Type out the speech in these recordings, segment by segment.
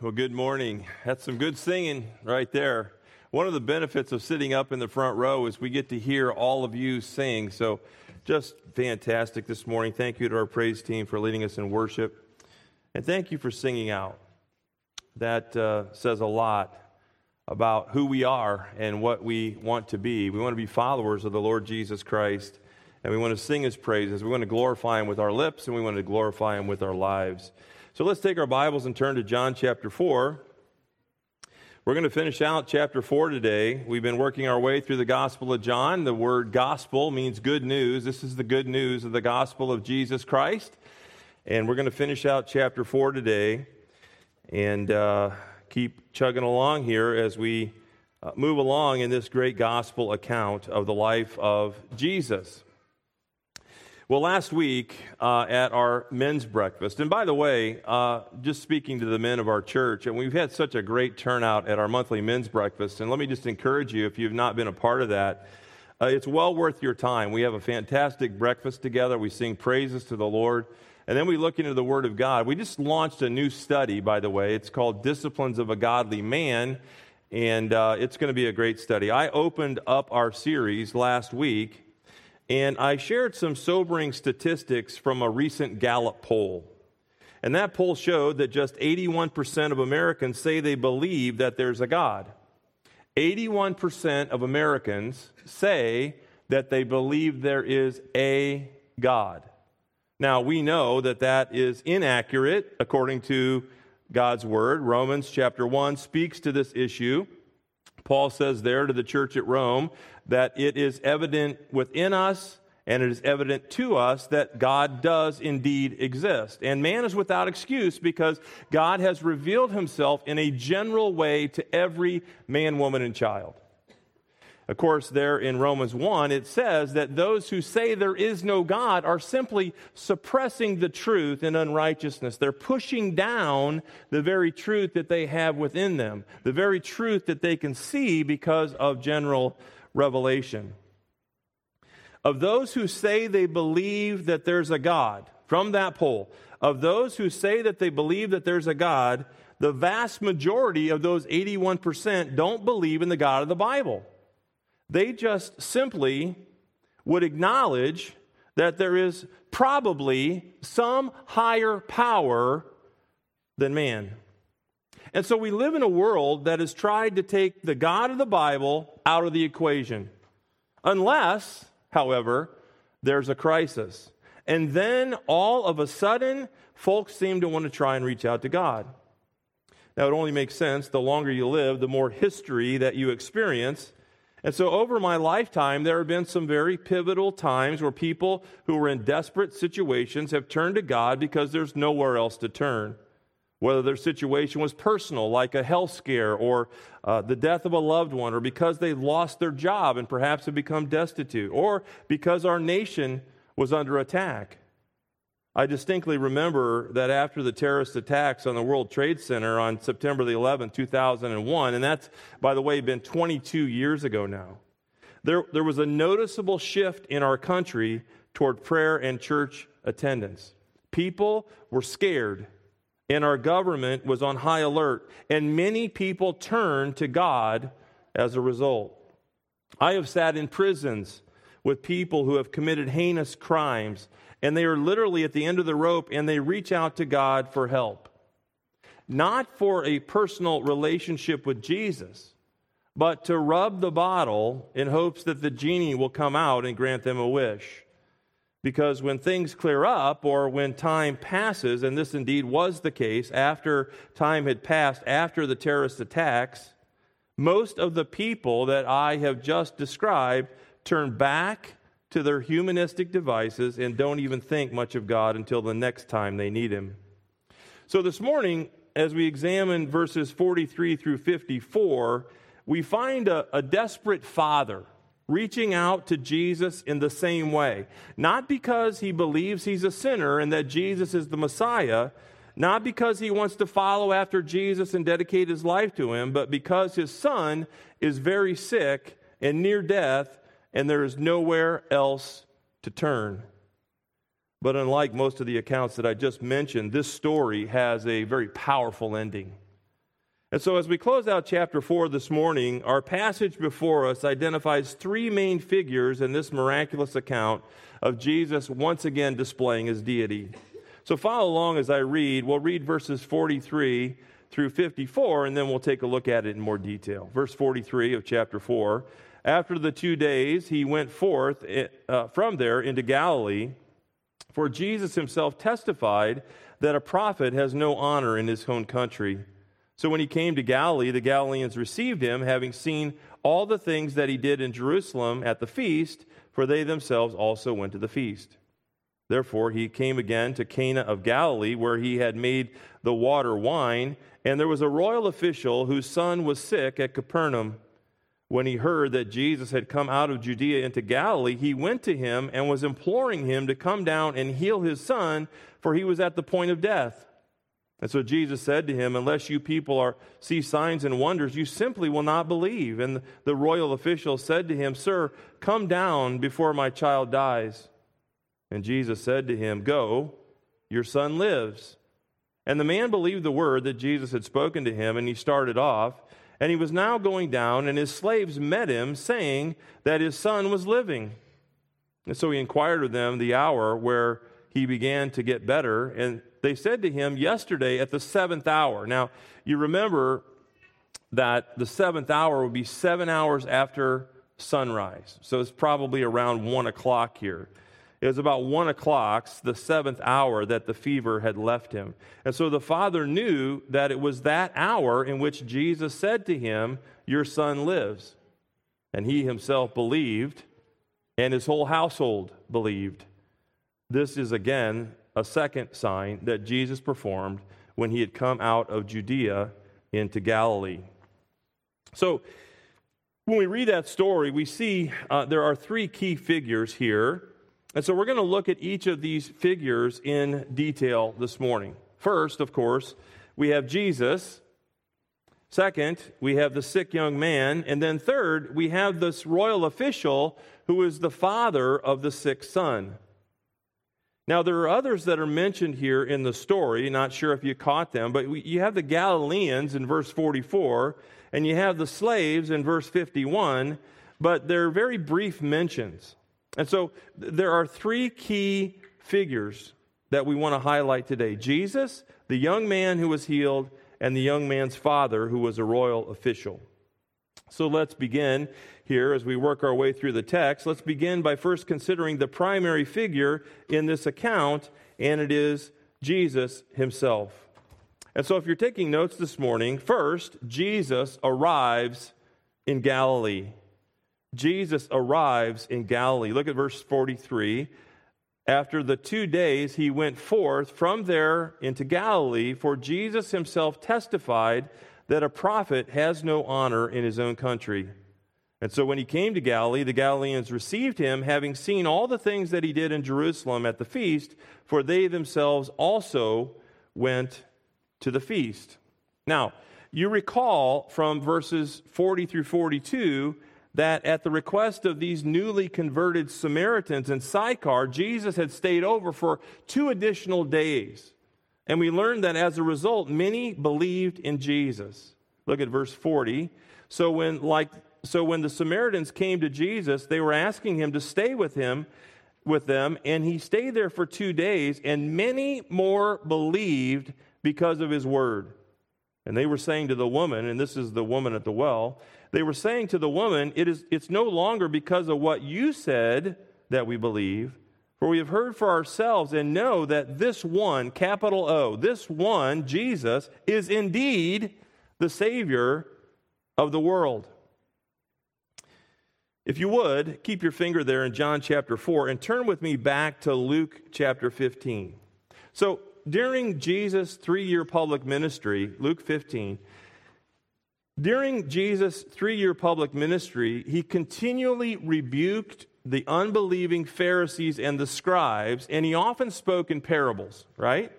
Well, good morning. That's some good singing right there. One of the benefits of sitting up in the front row is we get to hear all of you sing. So, just fantastic this morning. Thank you to our praise team for leading us in worship. And thank you for singing out. That uh, says a lot about who we are and what we want to be. We want to be followers of the Lord Jesus Christ, and we want to sing his praises. We want to glorify him with our lips, and we want to glorify him with our lives. So let's take our Bibles and turn to John chapter 4. We're going to finish out chapter 4 today. We've been working our way through the Gospel of John. The word gospel means good news. This is the good news of the gospel of Jesus Christ. And we're going to finish out chapter 4 today and uh, keep chugging along here as we uh, move along in this great gospel account of the life of Jesus. Well, last week uh, at our men's breakfast, and by the way, uh, just speaking to the men of our church, and we've had such a great turnout at our monthly men's breakfast, and let me just encourage you if you've not been a part of that, uh, it's well worth your time. We have a fantastic breakfast together, we sing praises to the Lord, and then we look into the Word of God. We just launched a new study, by the way. It's called Disciplines of a Godly Man, and uh, it's going to be a great study. I opened up our series last week and I shared some sobering statistics from a recent Gallup poll. And that poll showed that just 81% of Americans say they believe that there's a God. 81% of Americans say that they believe there is a God. Now, we know that that is inaccurate according to God's word. Romans chapter 1 speaks to this issue. Paul says there to the church at Rome that it is evident within us and it is evident to us that God does indeed exist. And man is without excuse because God has revealed himself in a general way to every man, woman, and child. Of course, there in Romans 1, it says that those who say there is no God are simply suppressing the truth in unrighteousness. They're pushing down the very truth that they have within them, the very truth that they can see because of general revelation. Of those who say they believe that there's a God, from that poll, of those who say that they believe that there's a God, the vast majority of those 81% don't believe in the God of the Bible. They just simply would acknowledge that there is probably some higher power than man. And so we live in a world that has tried to take the God of the Bible out of the equation. Unless, however, there's a crisis. And then all of a sudden, folks seem to want to try and reach out to God. Now, it only makes sense the longer you live, the more history that you experience. And so, over my lifetime, there have been some very pivotal times where people who were in desperate situations have turned to God because there's nowhere else to turn whether their situation was personal, like a health scare or uh, the death of a loved one, or because they lost their job and perhaps have become destitute, or because our nation was under attack. I distinctly remember that after the terrorist attacks on the World Trade Center on September the 11th, 2001, and that's, by the way, been 22 years ago now, there, there was a noticeable shift in our country toward prayer and church attendance. People were scared and our government was on high alert, and many people turned to God as a result. I have sat in prisons with people who have committed heinous crimes, and they are literally at the end of the rope and they reach out to God for help. Not for a personal relationship with Jesus, but to rub the bottle in hopes that the genie will come out and grant them a wish. Because when things clear up or when time passes, and this indeed was the case after time had passed after the terrorist attacks, most of the people that I have just described turn back to their humanistic devices and don't even think much of God until the next time they need Him. So this morning, as we examine verses 43 through 54, we find a, a desperate father reaching out to Jesus in the same way. Not because he believes he's a sinner and that Jesus is the Messiah, not because he wants to follow after Jesus and dedicate his life to him, but because his son is very sick and near death and there is nowhere else to turn. But unlike most of the accounts that I just mentioned, this story has a very powerful ending. And so, as we close out chapter 4 this morning, our passage before us identifies three main figures in this miraculous account of Jesus once again displaying his deity. So, follow along as I read. We'll read verses 43 through 54, and then we'll take a look at it in more detail. Verse 43 of chapter 4 After the two days, he went forth eh, uh, from there into Galilee, for Jesus himself testified that a prophet has no honor in his own country. So when he came to Galilee, the Galileans received him, having seen all the things that he did in Jerusalem at the feast, for they themselves also went to the feast. Therefore, he came again to Cana of Galilee, where he had made the water wine, and there was a royal official whose son was sick at Capernaum. When he heard that Jesus had come out of Judea into Galilee, he went to him and was imploring him to come down and heal his son, for he was at the point of death. And so Jesus said to him, Unless you people are, see signs and wonders, you simply will not believe. And the royal official said to him, Sir, come down before my child dies. And Jesus said to him, Go, your son lives. And the man believed the word that Jesus had spoken to him, and he started off. And he was now going down, and his slaves met him, saying that his son was living. And so he inquired of them the hour where he began to get better. And they said to him yesterday at the seventh hour. Now, you remember that the seventh hour would be seven hours after sunrise. So it's probably around one o'clock here. It was about one o'clock, the seventh hour, that the fever had left him. And so the father knew that it was that hour in which Jesus said to him, Your son lives. And he himself believed, and his whole household believed. This is again a second sign that Jesus performed when he had come out of Judea into Galilee. So, when we read that story, we see uh, there are three key figures here. And so we're going to look at each of these figures in detail this morning. First, of course, we have Jesus. Second, we have the sick young man. And then third, we have this royal official who is the father of the sick son. Now, there are others that are mentioned here in the story. Not sure if you caught them, but you have the Galileans in verse 44, and you have the slaves in verse 51, but they're very brief mentions. And so there are three key figures that we want to highlight today Jesus, the young man who was healed, and the young man's father who was a royal official. So let's begin here as we work our way through the text. Let's begin by first considering the primary figure in this account, and it is Jesus himself. And so if you're taking notes this morning, first, Jesus arrives in Galilee. Jesus arrives in Galilee. Look at verse 43. After the two days, he went forth from there into Galilee, for Jesus himself testified that a prophet has no honor in his own country. And so when he came to Galilee, the Galileans received him, having seen all the things that he did in Jerusalem at the feast, for they themselves also went to the feast. Now, you recall from verses 40 through 42 that at the request of these newly converted Samaritans in Sychar, Jesus had stayed over for two additional days. And we learned that as a result, many believed in Jesus. Look at verse 40. So when, like, so when the Samaritans came to Jesus, they were asking him to stay with him with them, and he stayed there for two days, and many more believed because of his word. And they were saying to the woman, and this is the woman at the well, they were saying to the woman, it is, It's no longer because of what you said that we believe, for we have heard for ourselves and know that this one, capital O, this one, Jesus, is indeed the Savior of the world. If you would, keep your finger there in John chapter 4 and turn with me back to Luke chapter 15. So, during Jesus' three year public ministry, Luke 15, during Jesus' three year public ministry, he continually rebuked the unbelieving Pharisees and the scribes, and he often spoke in parables, right?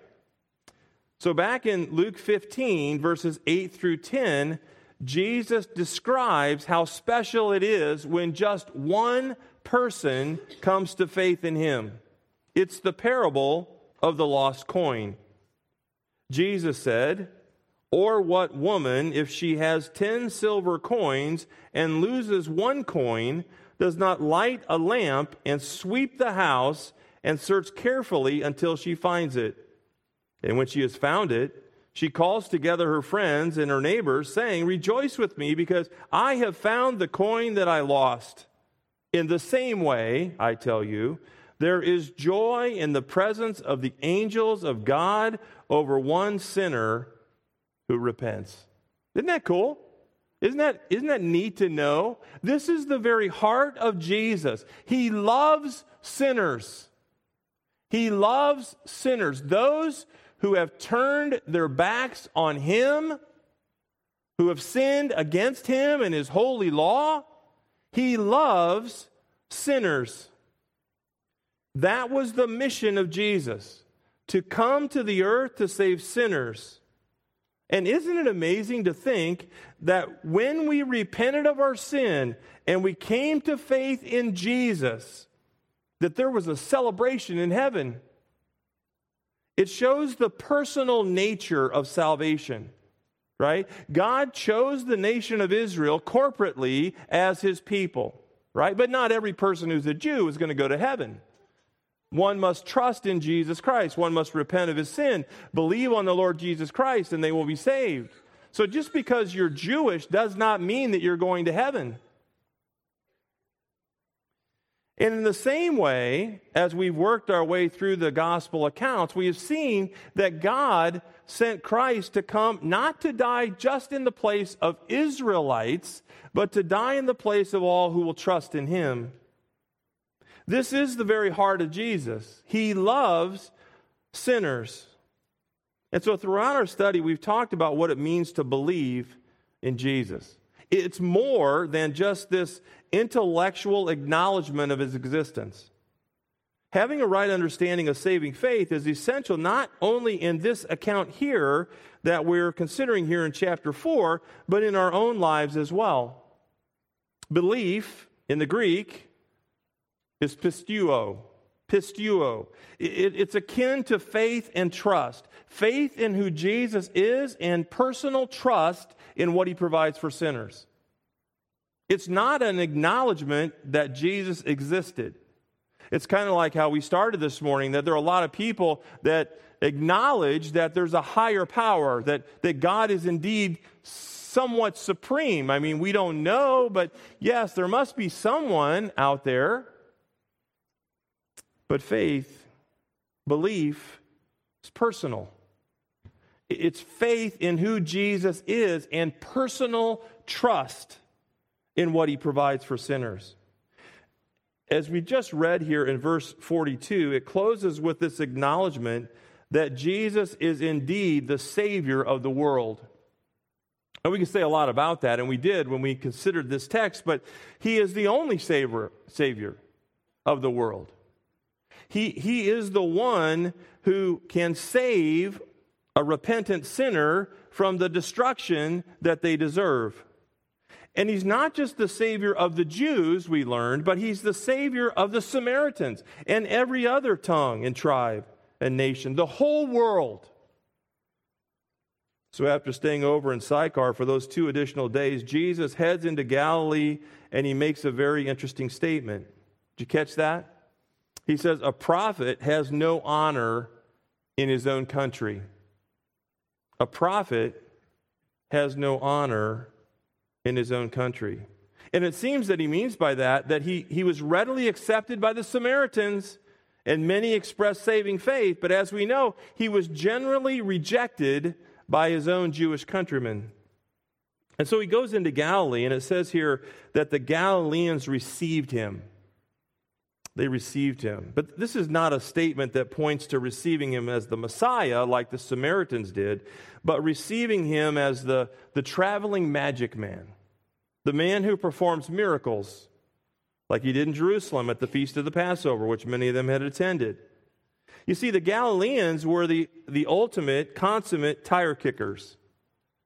So, back in Luke 15, verses 8 through 10, Jesus describes how special it is when just one person comes to faith in him. It's the parable of the lost coin. Jesus said, Or what woman, if she has ten silver coins and loses one coin, does not light a lamp and sweep the house and search carefully until she finds it? And when she has found it, she calls together her friends and her neighbors, saying, Rejoice with me, because I have found the coin that I lost. In the same way, I tell you, there is joy in the presence of the angels of God over one sinner who repents. Isn't that cool? Isn't that, isn't that neat to know? This is the very heart of Jesus. He loves sinners. He loves sinners, those who have turned their backs on Him, who have sinned against Him and His holy law. He loves sinners. That was the mission of Jesus to come to the earth to save sinners. And isn't it amazing to think that when we repented of our sin and we came to faith in Jesus, that there was a celebration in heaven? It shows the personal nature of salvation, right? God chose the nation of Israel corporately as his people, right? But not every person who's a Jew is going to go to heaven. One must trust in Jesus Christ. One must repent of his sin, believe on the Lord Jesus Christ, and they will be saved. So just because you're Jewish does not mean that you're going to heaven. And in the same way, as we've worked our way through the gospel accounts, we have seen that God sent Christ to come not to die just in the place of Israelites, but to die in the place of all who will trust in him. This is the very heart of Jesus. He loves sinners. And so, throughout our study, we've talked about what it means to believe in Jesus. It's more than just this intellectual acknowledgement of his existence. Having a right understanding of saving faith is essential not only in this account here that we're considering here in chapter 4, but in our own lives as well. Belief in the Greek is pistuo. Pisteuo. It, it's akin to faith and trust. Faith in who Jesus is and personal trust in what he provides for sinners. It's not an acknowledgement that Jesus existed. It's kind of like how we started this morning that there are a lot of people that acknowledge that there's a higher power, that, that God is indeed somewhat supreme. I mean, we don't know, but yes, there must be someone out there but faith, belief, is personal. It's faith in who Jesus is and personal trust in what he provides for sinners. As we just read here in verse 42, it closes with this acknowledgement that Jesus is indeed the Savior of the world. And we can say a lot about that, and we did when we considered this text, but he is the only savior, savior of the world. He, he is the one who can save a repentant sinner from the destruction that they deserve. And he's not just the Savior of the Jews, we learned, but he's the Savior of the Samaritans and every other tongue and tribe and nation, the whole world. So, after staying over in Sychar for those two additional days, Jesus heads into Galilee and he makes a very interesting statement. Did you catch that? He says, A prophet has no honor in his own country. A prophet has no honor in his own country. And it seems that he means by that that he, he was readily accepted by the Samaritans, and many expressed saving faith, but as we know, he was generally rejected by his own Jewish countrymen. And so he goes into Galilee, and it says here that the Galileans received him. They received him. But this is not a statement that points to receiving him as the Messiah like the Samaritans did, but receiving him as the, the traveling magic man, the man who performs miracles, like he did in Jerusalem at the feast of the Passover, which many of them had attended. You see, the Galileans were the, the ultimate, consummate tire kickers.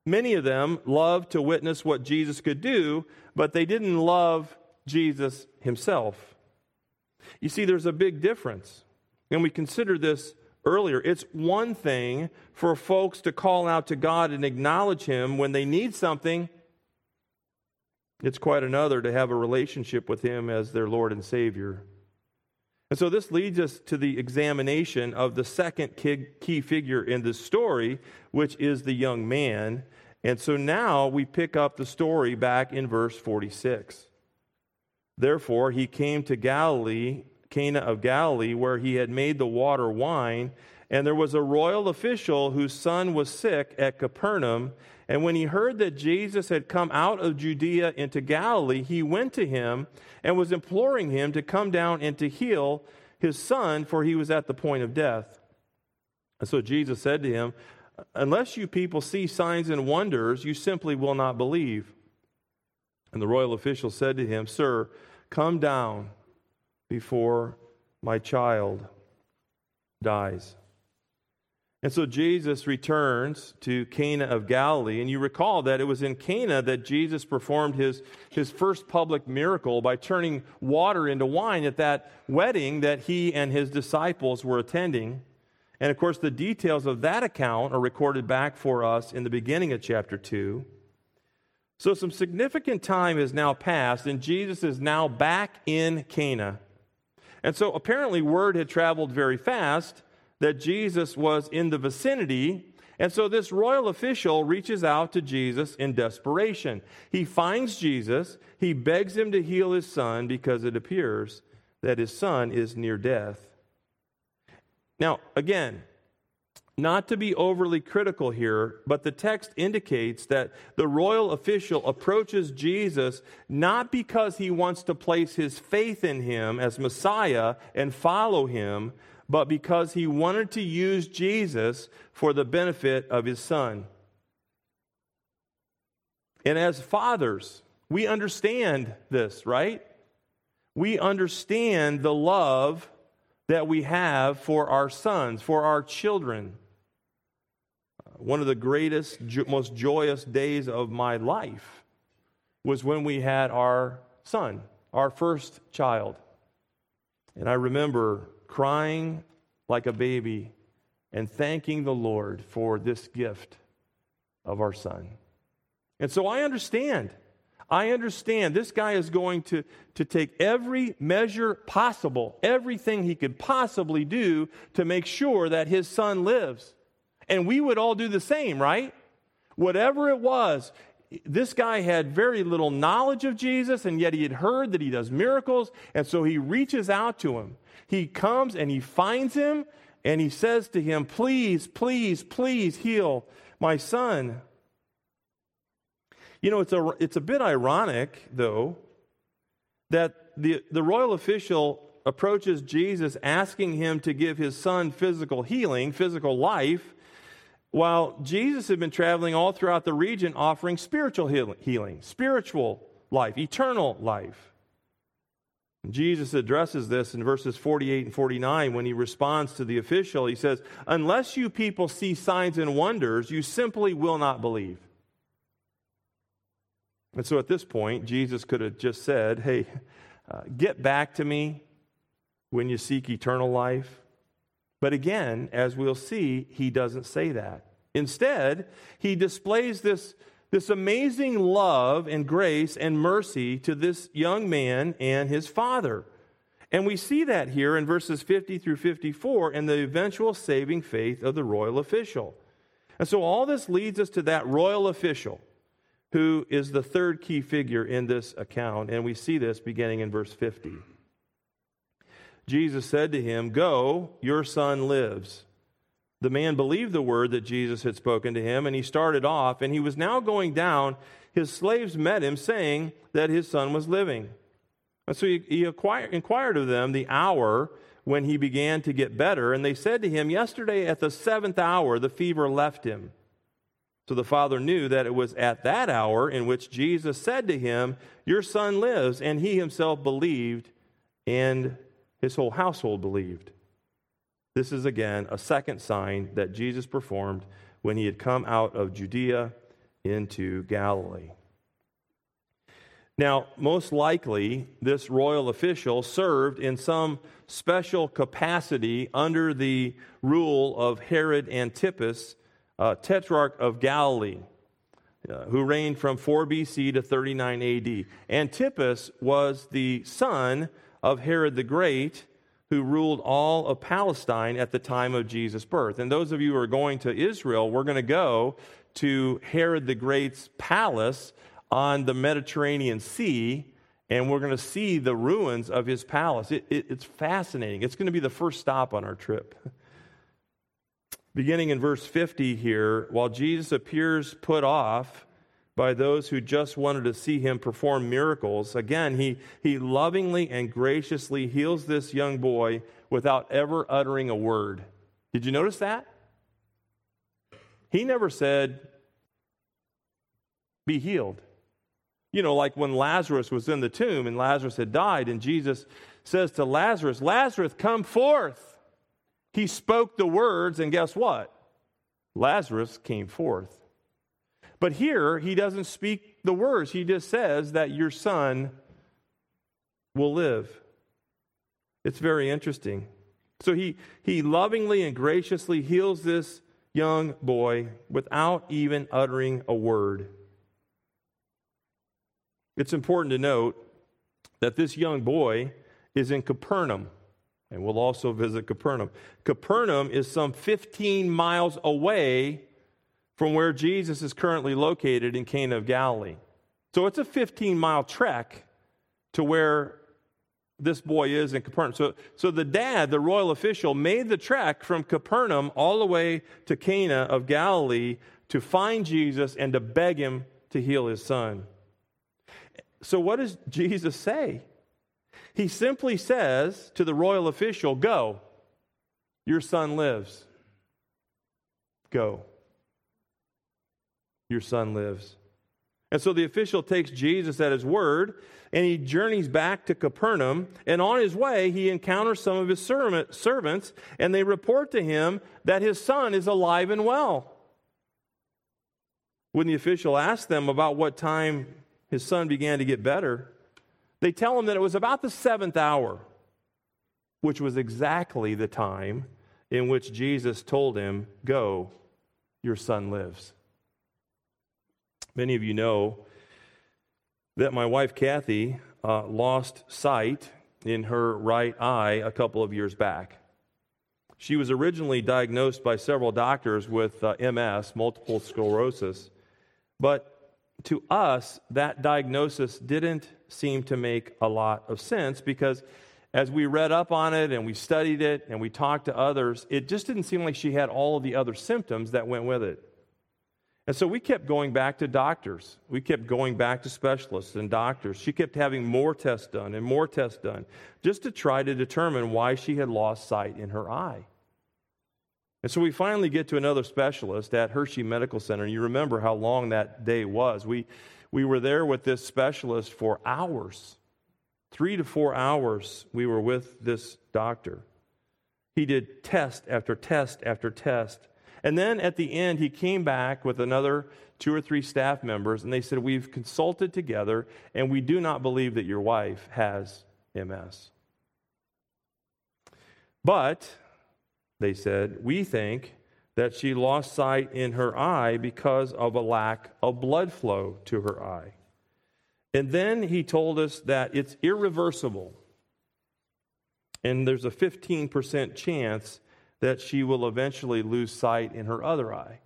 Many of them loved to witness what Jesus could do, but they didn't love Jesus himself. You see, there's a big difference. And we considered this earlier. It's one thing for folks to call out to God and acknowledge Him when they need something. It's quite another to have a relationship with Him as their Lord and Savior. And so this leads us to the examination of the second key figure in this story, which is the young man. And so now we pick up the story back in verse 46. Therefore, he came to Galilee, Cana of Galilee, where he had made the water wine. And there was a royal official whose son was sick at Capernaum. And when he heard that Jesus had come out of Judea into Galilee, he went to him and was imploring him to come down and to heal his son, for he was at the point of death. And so Jesus said to him, Unless you people see signs and wonders, you simply will not believe. And the royal official said to him, Sir, come down before my child dies. And so Jesus returns to Cana of Galilee. And you recall that it was in Cana that Jesus performed his, his first public miracle by turning water into wine at that wedding that he and his disciples were attending. And of course, the details of that account are recorded back for us in the beginning of chapter 2. So, some significant time has now passed, and Jesus is now back in Cana. And so, apparently, word had traveled very fast that Jesus was in the vicinity. And so, this royal official reaches out to Jesus in desperation. He finds Jesus, he begs him to heal his son because it appears that his son is near death. Now, again, not to be overly critical here, but the text indicates that the royal official approaches Jesus not because he wants to place his faith in him as Messiah and follow him, but because he wanted to use Jesus for the benefit of his son. And as fathers, we understand this, right? We understand the love that we have for our sons, for our children one of the greatest, most joyous days of my life was when we had our son, our first child. And I remember crying like a baby and thanking the Lord for this gift of our son. And so I understand. I understand this guy is going to, to take every measure possible, everything he could possibly do to make sure that his son lives. And we would all do the same, right? Whatever it was, this guy had very little knowledge of Jesus, and yet he had heard that he does miracles, and so he reaches out to him. He comes and he finds him, and he says to him, Please, please, please heal my son. You know, it's a, it's a bit ironic, though, that the, the royal official approaches Jesus asking him to give his son physical healing, physical life, while Jesus had been traveling all throughout the region offering spiritual healing, spiritual life, eternal life. Jesus addresses this in verses 48 and 49 when he responds to the official. He says, Unless you people see signs and wonders, you simply will not believe. And so at this point, Jesus could have just said, Hey, uh, get back to me when you seek eternal life. But again, as we'll see, he doesn't say that. Instead, he displays this, this amazing love and grace and mercy to this young man and his father. And we see that here in verses 50 through 54 in the eventual saving faith of the royal official. And so all this leads us to that royal official who is the third key figure in this account. And we see this beginning in verse 50. Jesus said to him, Go, your son lives. The man believed the word that Jesus had spoken to him, and he started off, and he was now going down. His slaves met him, saying that his son was living. And so he, he acquired, inquired of them the hour when he began to get better, and they said to him, Yesterday at the seventh hour the fever left him. So the father knew that it was at that hour in which Jesus said to him, Your son lives. And he himself believed, and his whole household believed. This is again a second sign that Jesus performed when he had come out of Judea into Galilee. Now, most likely, this royal official served in some special capacity under the rule of Herod Antipas, uh, tetrarch of Galilee, uh, who reigned from 4 BC to 39 AD. Antipas was the son of Herod the Great, who ruled all of Palestine at the time of Jesus' birth. And those of you who are going to Israel, we're going to go to Herod the Great's palace on the Mediterranean Sea, and we're going to see the ruins of his palace. It, it, it's fascinating. It's going to be the first stop on our trip. Beginning in verse 50 here, while Jesus appears put off by those who just wanted to see him perform miracles, again, he, he lovingly and graciously heals this young boy without ever uttering a word. Did you notice that? He never said, Be healed. You know, like when Lazarus was in the tomb and Lazarus had died, and Jesus says to Lazarus, Lazarus, come forth. He spoke the words, and guess what? Lazarus came forth. But here, he doesn't speak the words. He just says that your son will live. It's very interesting. So he, he lovingly and graciously heals this young boy without even uttering a word. It's important to note that this young boy is in Capernaum, and we'll also visit Capernaum. Capernaum is some 15 miles away from where Jesus is currently located in Cana of Galilee. So it's a 15 mile trek to where this boy is in Capernaum. So, so the dad, the royal official, made the trek from Capernaum all the way to Cana of Galilee to find Jesus and to beg him to heal his son. So, what does Jesus say? He simply says to the royal official, Go, your son lives. Go. Your son lives. And so the official takes Jesus at his word and he journeys back to Capernaum. And on his way, he encounters some of his servants and they report to him that his son is alive and well. When the official asks them about what time his son began to get better, they tell him that it was about the seventh hour, which was exactly the time in which Jesus told him, Go, your son lives. Many of you know that my wife Kathy uh, lost sight in her right eye a couple of years back. She was originally diagnosed by several doctors with uh, MS, multiple sclerosis, but to us, that diagnosis didn't seem to make a lot of sense because as we read up on it and we studied it and we talked to others, it just didn't seem like she had all of the other symptoms that went with it. And so we kept going back to doctors. We kept going back to specialists and doctors. She kept having more tests done and more tests done just to try to determine why she had lost sight in her eye. And so we finally get to another specialist at Hershey Medical Center. And you remember how long that day was. We, we were there with this specialist for hours. Three to four hours we were with this doctor. He did test after test after test. And then at the end, he came back with another two or three staff members, and they said, We've consulted together, and we do not believe that your wife has MS. But they said, We think that she lost sight in her eye because of a lack of blood flow to her eye. And then he told us that it's irreversible. And there's a 15% chance that she will eventually lose sight in her other eye.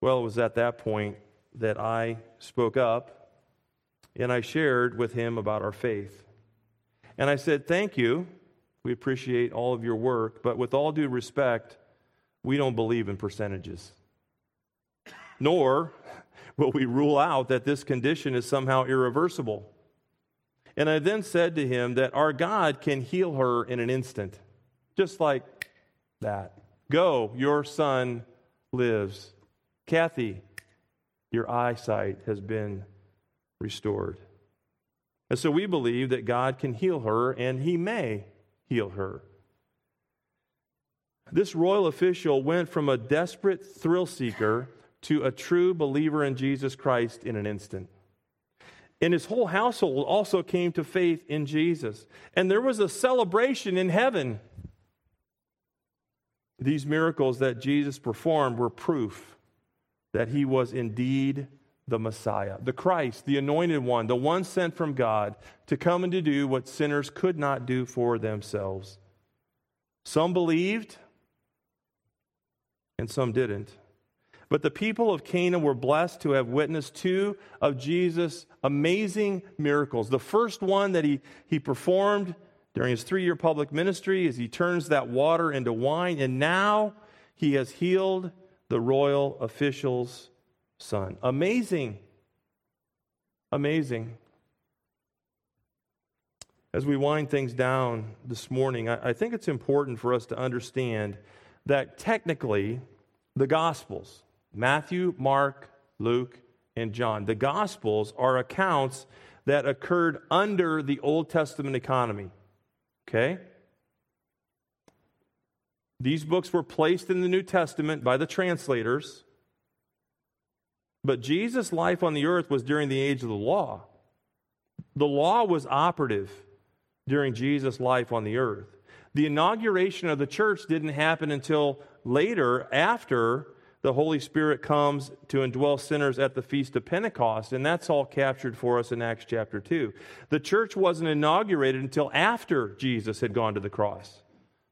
Well, it was at that point that I spoke up and I shared with him about our faith. And I said, Thank you we appreciate all of your work, but with all due respect, we don't believe in percentages. Nor will we rule out that this condition is somehow irreversible. And I then said to him that our God can heal her in an instant, just like that. Go, your son lives. Kathy, your eyesight has been restored. And so we believe that God can heal her, and he may heal her. This royal official went from a desperate thrill seeker to a true believer in Jesus Christ in an instant. and his whole household also came to faith in Jesus. And there was a celebration in heaven. These miracles that Jesus performed were proof that he was indeed the Messiah, the Christ, the anointed one, the one sent from God to come and to do what sinners could not do for themselves. Some believed, and some didn't. But the people of Cana were blessed to have witnessed two of Jesus' amazing miracles. The first one that he, he performed during his three year public ministry as he turns that water into wine, and now he has healed the royal official's son. Amazing. Amazing. As we wind things down this morning, I, I think it's important for us to understand that technically the Gospels, Matthew, Mark, Luke, and John. The Gospels are accounts that occurred under the Old Testament economy. Okay? These books were placed in the New Testament by the translators. But Jesus' life on the earth was during the age of the law. The law was operative during Jesus' life on the earth. The inauguration of the church didn't happen until later, after the Holy Spirit comes to indwell sinners at the Feast of Pentecost, and that's all captured for us in Acts chapter 2. The church wasn't inaugurated until after Jesus had gone to the cross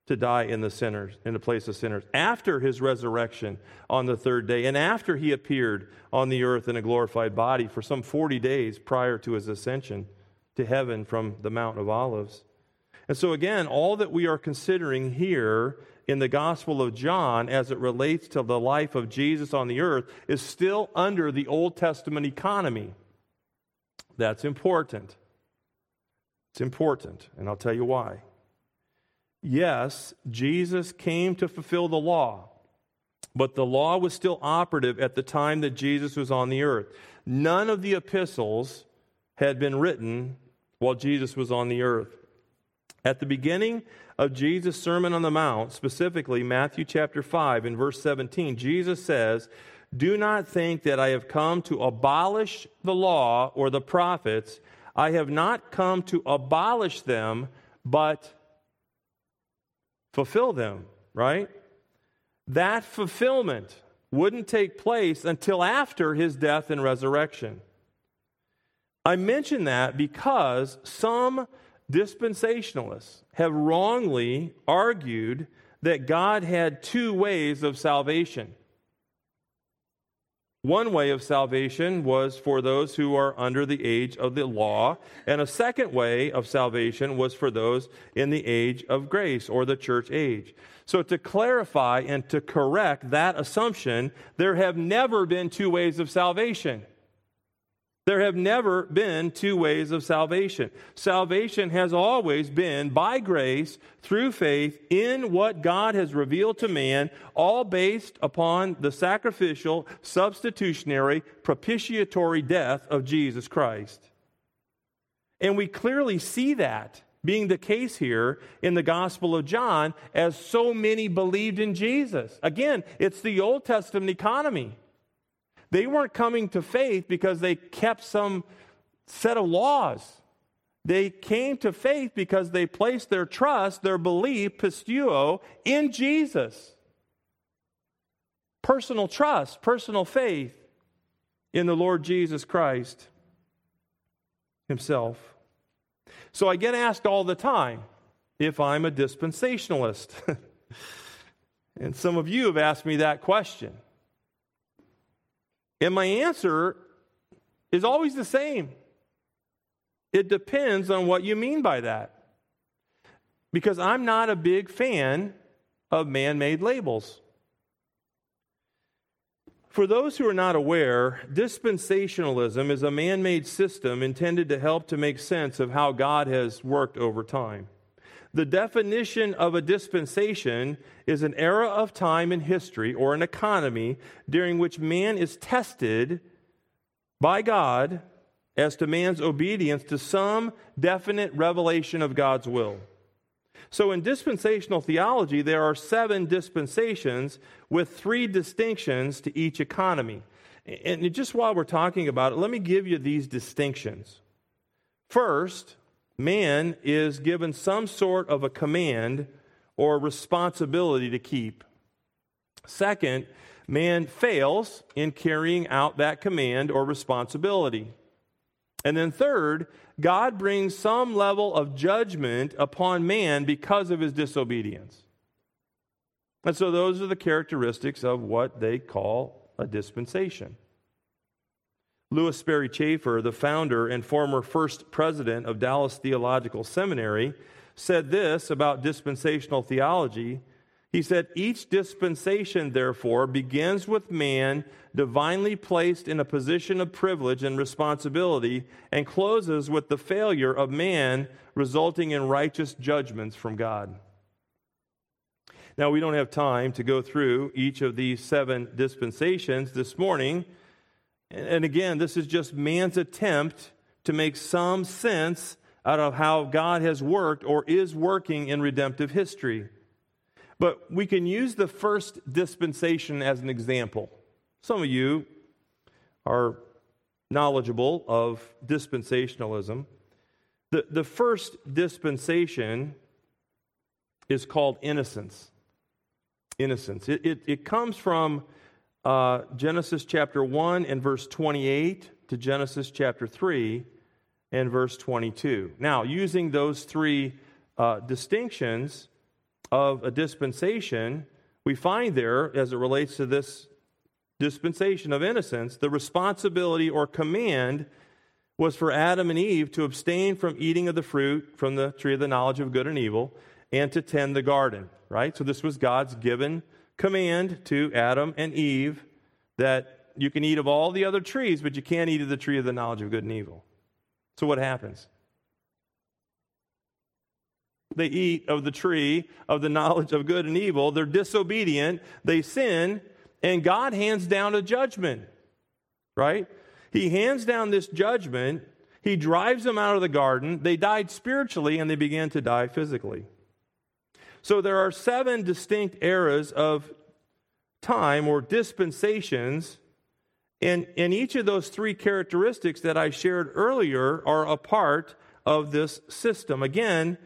to die in the sinners in the place of sinners after his resurrection on the third day and after he appeared on the earth in a glorified body for some 40 days prior to his ascension to heaven from the mount of olives and so again all that we are considering here in the Gospel of John as it relates to the life of Jesus on the earth is still under the Old Testament economy. That's important. It's important, and I'll tell you why. Yes, Jesus came to fulfill the law, but the law was still operative at the time that Jesus was on the earth. None of the epistles had been written while Jesus was on the earth. At the beginning of Jesus' Sermon on the Mount, specifically Matthew chapter 5 and verse 17, Jesus says, Do not think that I have come to abolish the law or the prophets. I have not come to abolish them, but fulfill them, right? That fulfillment wouldn't take place until after his death and resurrection. I mention that because some dispensationalists have wrongly argued that God had two ways of salvation. One way of salvation was for those who are under the age of the law, and a second way of salvation was for those in the age of grace or the church age. So, to clarify and to correct that assumption, there have never been two ways of salvation. There have never been two ways of salvation. Salvation has always been by grace through faith in what God has revealed to man, all based upon the sacrificial, substitutionary, propitiatory death of Jesus Christ. And we clearly see that being the case here in the Gospel of John as so many believed in Jesus. Again, it's the Old Testament economy. They weren't coming to faith because they kept some set of laws. They came to faith because they placed their trust, their belief, pistuo, in Jesus. Personal trust, personal faith in the Lord Jesus Christ Himself. So I get asked all the time if I'm a dispensationalist. and some of you have asked me that question. And my answer is always the same. It depends on what you mean by that. Because I'm not a big fan of man made labels. For those who are not aware, dispensationalism is a man made system intended to help to make sense of how God has worked over time. The definition of a dispensation is an era of time in history or an economy during which man is tested by God as to man's obedience to some definite revelation of God's will. So, in dispensational theology, there are seven dispensations with three distinctions to each economy. And just while we're talking about it, let me give you these distinctions. First, man is given some sort of a command or responsibility to keep. Second, man fails in carrying out that command or responsibility. And then third, God brings some level of judgment upon man because of his disobedience. And so those are the characteristics of what they call a dispensation. Lewis Sperry Chafer, the founder and former first president of Dallas Theological Seminary, said this about dispensational theology. He said, Each dispensation, therefore, begins with man divinely placed in a position of privilege and responsibility and closes with the failure of man resulting in righteous judgments from God. Now, we don't have time to go through each of these seven dispensations this morning. And again, this is just man's attempt to make some sense out of how God has worked or is working in redemptive history. But we can use the first dispensation as an example. Some of you are knowledgeable of dispensationalism. The, the first dispensation is called innocence. Innocence. It, it, it comes from uh, Genesis chapter 1 and verse 28 to Genesis chapter 3 and verse 22. Now, using those three uh, distinctions of a dispensation, we find there, as it relates to this dispensation of innocence, the responsibility or command was for Adam and Eve to abstain from eating of the fruit from the tree of the knowledge of good and evil and to tend the garden, right? So this was God's given command to Adam and Eve that you can eat of all the other trees, but you can't eat of the tree of the knowledge of good and evil. So what happens? They eat of the tree of the knowledge of good and evil. They're disobedient. They sin. And God hands down a judgment, right? He hands down this judgment. He drives them out of the garden. They died spiritually and they began to die physically. So there are seven distinct eras of time or dispensations. And, and each of those three characteristics that I shared earlier are a part of this system. Again,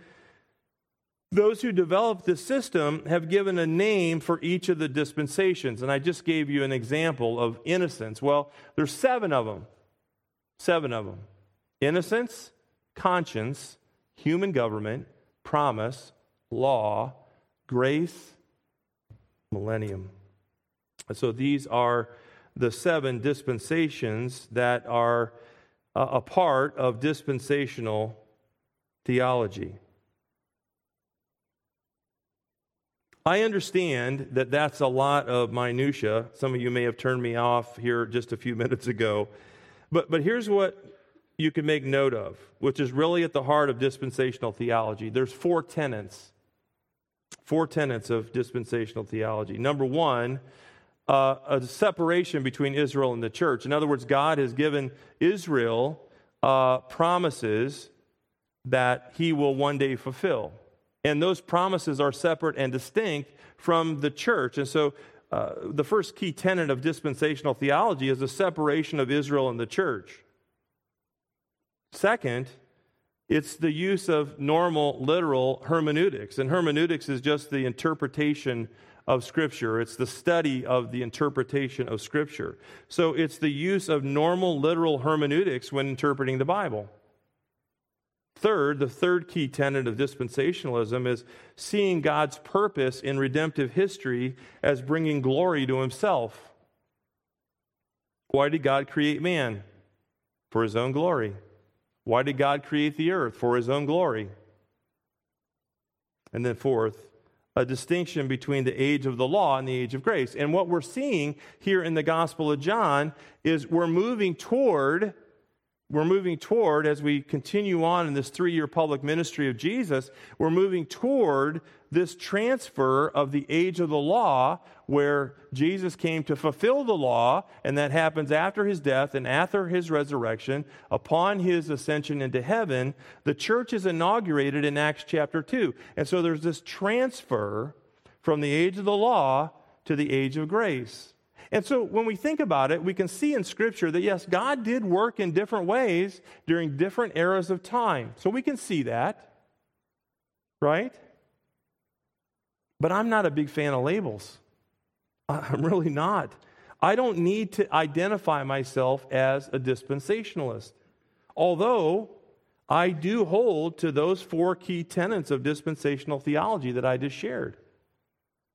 those who developed this system have given a name for each of the dispensations. And I just gave you an example of innocence. Well, there's seven of them. Seven of them innocence, conscience, human government, promise, law, grace, millennium. So these are the seven dispensations that are uh, a part of dispensational theology. I understand that that's a lot of minutia. Some of you may have turned me off here just a few minutes ago. But, but here's what you can make note of, which is really at the heart of dispensational theology. There's four tenets four tenets of dispensational theology. Number one, uh, a separation between Israel and the church. In other words, God has given Israel uh, promises that he will one day fulfill. And those promises are separate and distinct from the church. And so uh, the first key tenet of dispensational theology is the separation of Israel and the church. Second, it's the use of normal, literal hermeneutics. And hermeneutics is just the interpretation of Scripture, it's the study of the interpretation of Scripture. So it's the use of normal, literal hermeneutics when interpreting the Bible. Third, the third key tenet of dispensationalism is seeing God's purpose in redemptive history as bringing glory to himself. Why did God create man? For his own glory. Why did God create the earth? For his own glory. And then, fourth, a distinction between the age of the law and the age of grace. And what we're seeing here in the Gospel of John is we're moving toward we're moving toward, as we continue on in this three year public ministry of Jesus, we're moving toward this transfer of the age of the law, where Jesus came to fulfill the law, and that happens after his death and after his resurrection, upon his ascension into heaven. The church is inaugurated in Acts chapter 2. And so there's this transfer from the age of the law to the age of grace. And so when we think about it, we can see in Scripture that yes, God did work in different ways during different eras of time. So we can see that, right? But I'm not a big fan of labels. I'm really not. I don't need to identify myself as a dispensationalist. Although I do hold to those four key tenets of dispensational theology that I just shared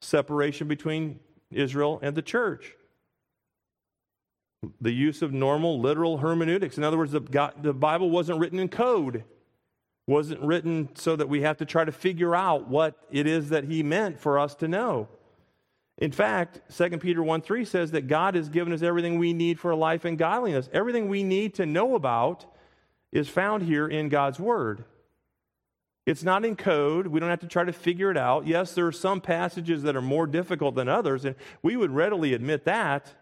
separation between Israel and the church, the use of normal literal hermeneutics. In other words, the, God, the Bible wasn't written in code, wasn't written so that we have to try to figure out what it is that He meant for us to know. In fact, 2 Peter 1 3 says that God has given us everything we need for a life in godliness. Everything we need to know about is found here in God's Word. It's not in code. We don't have to try to figure it out. Yes, there are some passages that are more difficult than others, and we would readily admit that.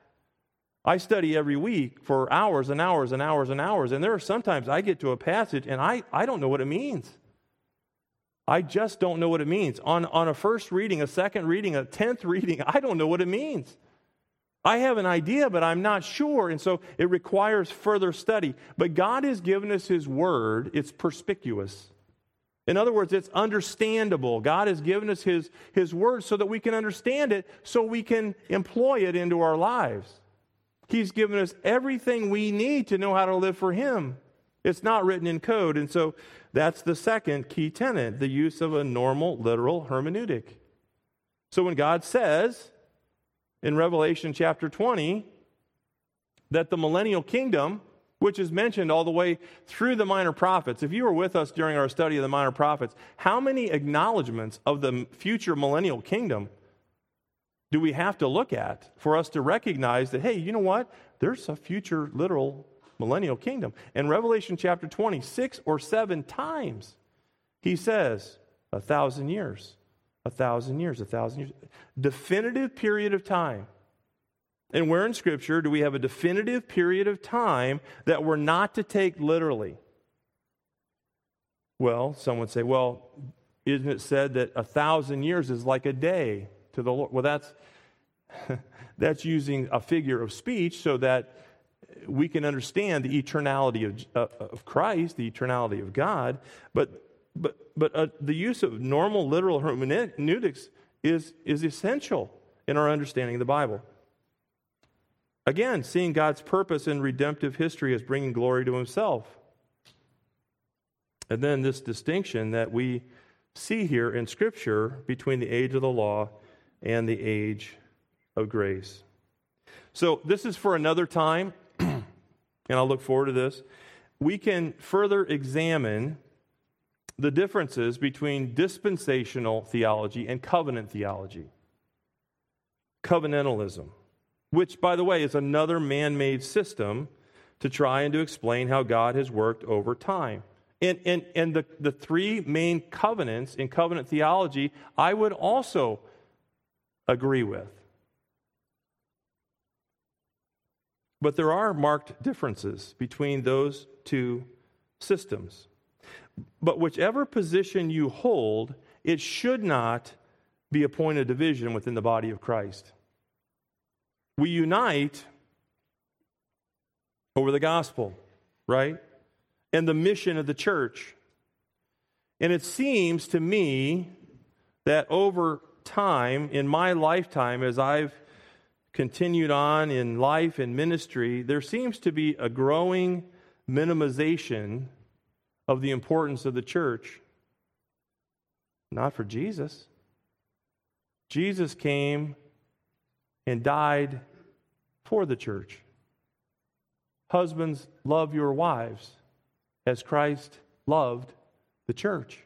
I study every week for hours and hours and hours and hours, and there are sometimes I get to a passage and I, I don't know what it means. I just don't know what it means. On, on a first reading, a second reading, a tenth reading, I don't know what it means. I have an idea, but I'm not sure. And so it requires further study. But God has given us His Word, it's perspicuous. In other words, it's understandable. God has given us His, His Word so that we can understand it, so we can employ it into our lives. He's given us everything we need to know how to live for Him. It's not written in code. And so that's the second key tenet the use of a normal, literal hermeneutic. So when God says, in Revelation chapter 20 that the millennial kingdom, which is mentioned all the way through the minor prophets, if you were with us during our study of the minor prophets, how many acknowledgments of the future millennial kingdom do we have to look at for us to recognize that, hey, you know what? There's a future literal millennial kingdom. In Revelation chapter 20, six or seven times, he says, a thousand years a thousand years, a thousand years. Definitive period of time. And where in Scripture do we have a definitive period of time that we're not to take literally? Well, some would say, well, isn't it said that a thousand years is like a day to the Lord? Well, that's, that's using a figure of speech so that we can understand the eternality of, uh, of Christ, the eternality of God. But but, but uh, the use of normal literal hermeneutics is, is essential in our understanding of the Bible. Again, seeing God's purpose in redemptive history as bringing glory to himself. And then this distinction that we see here in Scripture between the age of the law and the age of grace. So, this is for another time, and I'll look forward to this. We can further examine the differences between dispensational theology and covenant theology. Covenantalism, which, by the way, is another man made system to try and to explain how God has worked over time. And, and, and the, the three main covenants in covenant theology, I would also agree with. But there are marked differences between those two systems. But whichever position you hold, it should not be a point of division within the body of Christ. We unite over the gospel, right? And the mission of the church. And it seems to me that over time, in my lifetime, as I've continued on in life and ministry, there seems to be a growing minimization of the importance of the church. Not for Jesus. Jesus came and died for the church. Husbands, love your wives as Christ loved the church.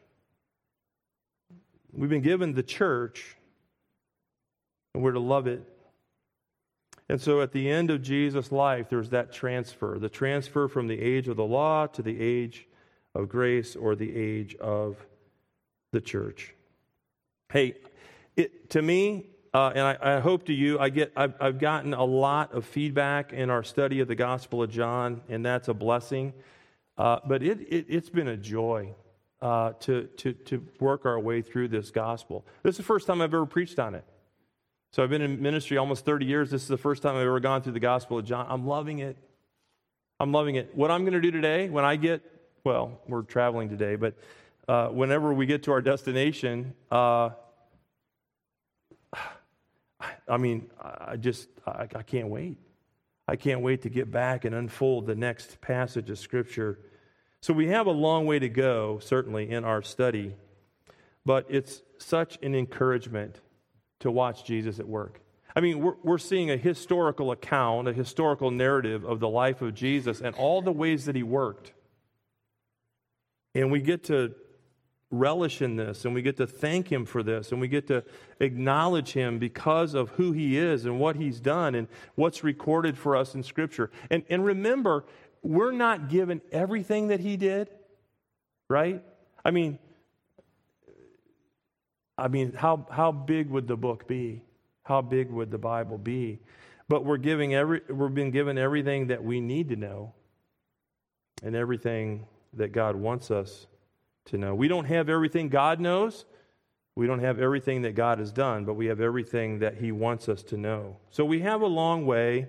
We've been given the church, and we're to love it. And so at the end of Jesus' life, there's that transfer the transfer from the age of the law to the age of grace or the age of the church. Hey, it, to me, uh, and I, I, hope to you, I get, I've, I've, gotten a lot of feedback in our study of the Gospel of John, and that's a blessing. Uh, but it, it, has been a joy uh, to, to, to work our way through this gospel. This is the first time I've ever preached on it. So I've been in ministry almost 30 years. This is the first time I've ever gone through the Gospel of John. I'm loving it. I'm loving it. What I'm going to do today, when I get, well, we're traveling today, but uh, whenever we get to our destination, uh, I mean, I just, I, I can't wait. I can't wait to get back and unfold the next passage of Scripture. So we have a long way to go, certainly, in our study, but it's such an encouragement to watch Jesus at work. I mean, we're, we're seeing a historical account, a historical narrative of the life of Jesus and all the ways that he worked. And we get to relish in this and we get to thank him for this and we get to acknowledge him because of who he is and what he's done and what's recorded for us in Scripture. And, and remember, we're not given everything that he did, right? I mean, I mean, how, how big would the book be? How big would the Bible be? But we're, giving every, we're being given everything that we need to know and everything that God wants us to know. We don't have everything God knows. We don't have everything that God has done, but we have everything that He wants us to know. So we have a long way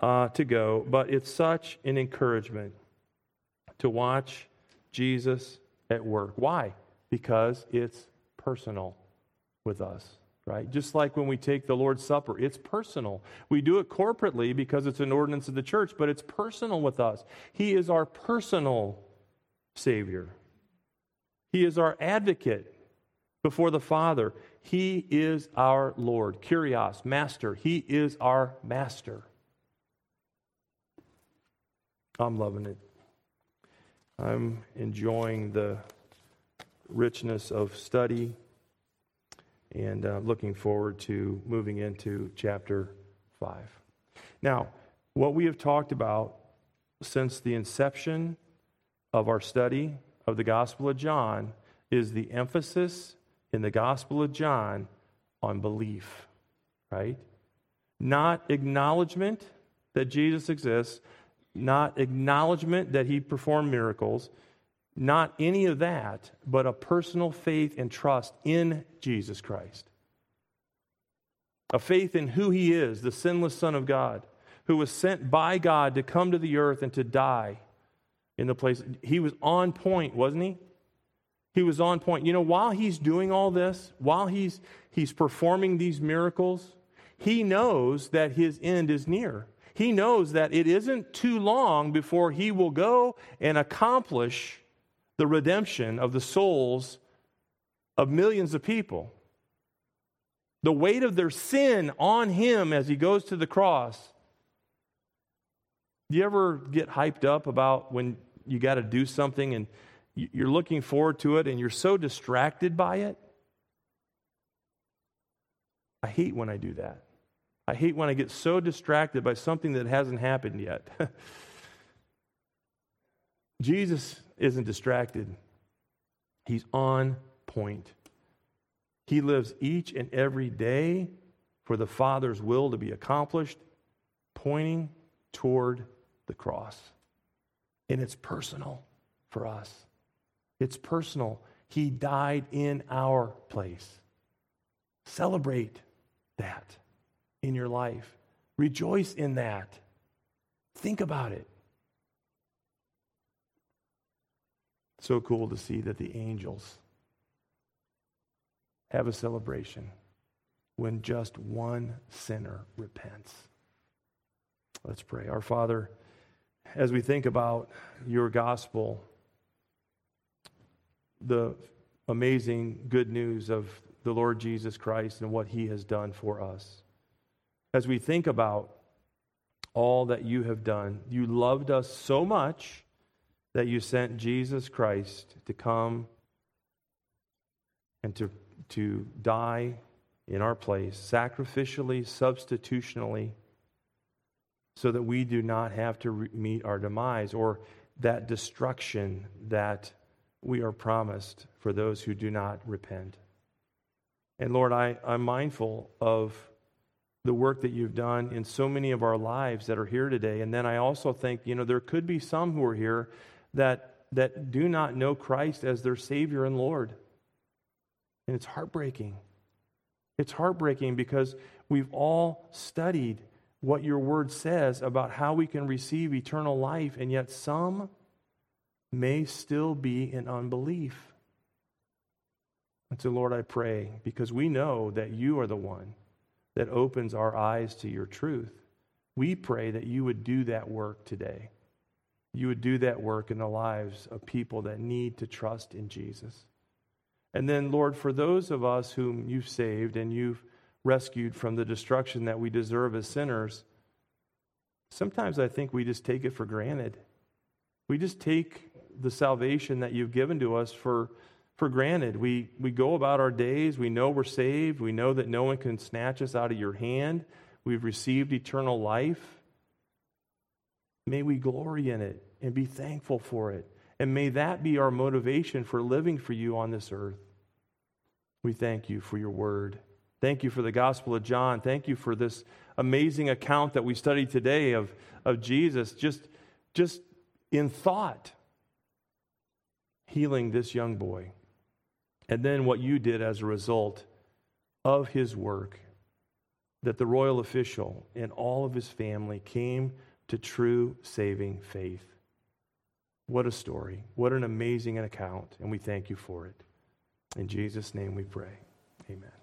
uh, to go, but it's such an encouragement to watch Jesus at work. Why? Because it's personal with us, right? Just like when we take the Lord's Supper, it's personal. We do it corporately because it's an ordinance of the church, but it's personal with us. He is our personal Savior, He is our advocate before the Father. He is our Lord. Kyrios, Master. He is our Master. I'm loving it. I'm enjoying the richness of study and uh, looking forward to moving into chapter 5. Now, what we have talked about since the inception of our study of the Gospel of John is the emphasis in the Gospel of John on belief, right? Not acknowledgement that Jesus exists, not acknowledgement that he performed miracles, not any of that, but a personal faith and trust in Jesus Christ. A faith in who he is, the sinless Son of God, who was sent by God to come to the earth and to die in the place. He was on point, wasn't he? He was on point. You know, while he's doing all this, while he's, he's performing these miracles, he knows that his end is near. He knows that it isn't too long before he will go and accomplish the redemption of the souls of millions of people. The weight of their sin on him as he goes to the cross. Do you ever get hyped up about when you got to do something and you're looking forward to it and you're so distracted by it? I hate when I do that. I hate when I get so distracted by something that hasn't happened yet. Jesus isn't distracted, he's on point. He lives each and every day for the Father's will to be accomplished, pointing toward the cross. And it's personal for us. It's personal. He died in our place. Celebrate that in your life. Rejoice in that. Think about it. So cool to see that the angels have a celebration when just one sinner repents. Let's pray. Our Father, as we think about your gospel, the amazing good news of the Lord Jesus Christ and what he has done for us, as we think about all that you have done, you loved us so much that you sent Jesus Christ to come and to, to die in our place, sacrificially, substitutionally, so that we do not have to re- meet our demise or that destruction that we are promised for those who do not repent. And Lord, I, I'm mindful of the work that you've done in so many of our lives that are here today. And then I also think, you know, there could be some who are here that, that do not know Christ as their Savior and Lord. And it's heartbreaking. It's heartbreaking because we've all studied what your word says about how we can receive eternal life, and yet some may still be in unbelief. And so, Lord, I pray, because we know that you are the one that opens our eyes to your truth. We pray that you would do that work today. You would do that work in the lives of people that need to trust in Jesus. And then, Lord, for those of us whom you've saved and you've rescued from the destruction that we deserve as sinners, sometimes I think we just take it for granted. We just take the salvation that you've given to us for, for granted. We, we go about our days. We know we're saved. We know that no one can snatch us out of your hand. We've received eternal life. May we glory in it and be thankful for it. And may that be our motivation for living for you on this earth. We thank you for your word. Thank you for the Gospel of John. Thank you for this amazing account that we studied today of, of Jesus, just, just in thought, healing this young boy. And then what you did as a result of his work, that the royal official and all of his family came to true saving faith. What a story. What an amazing account. And we thank you for it. In Jesus' name we pray. Amen.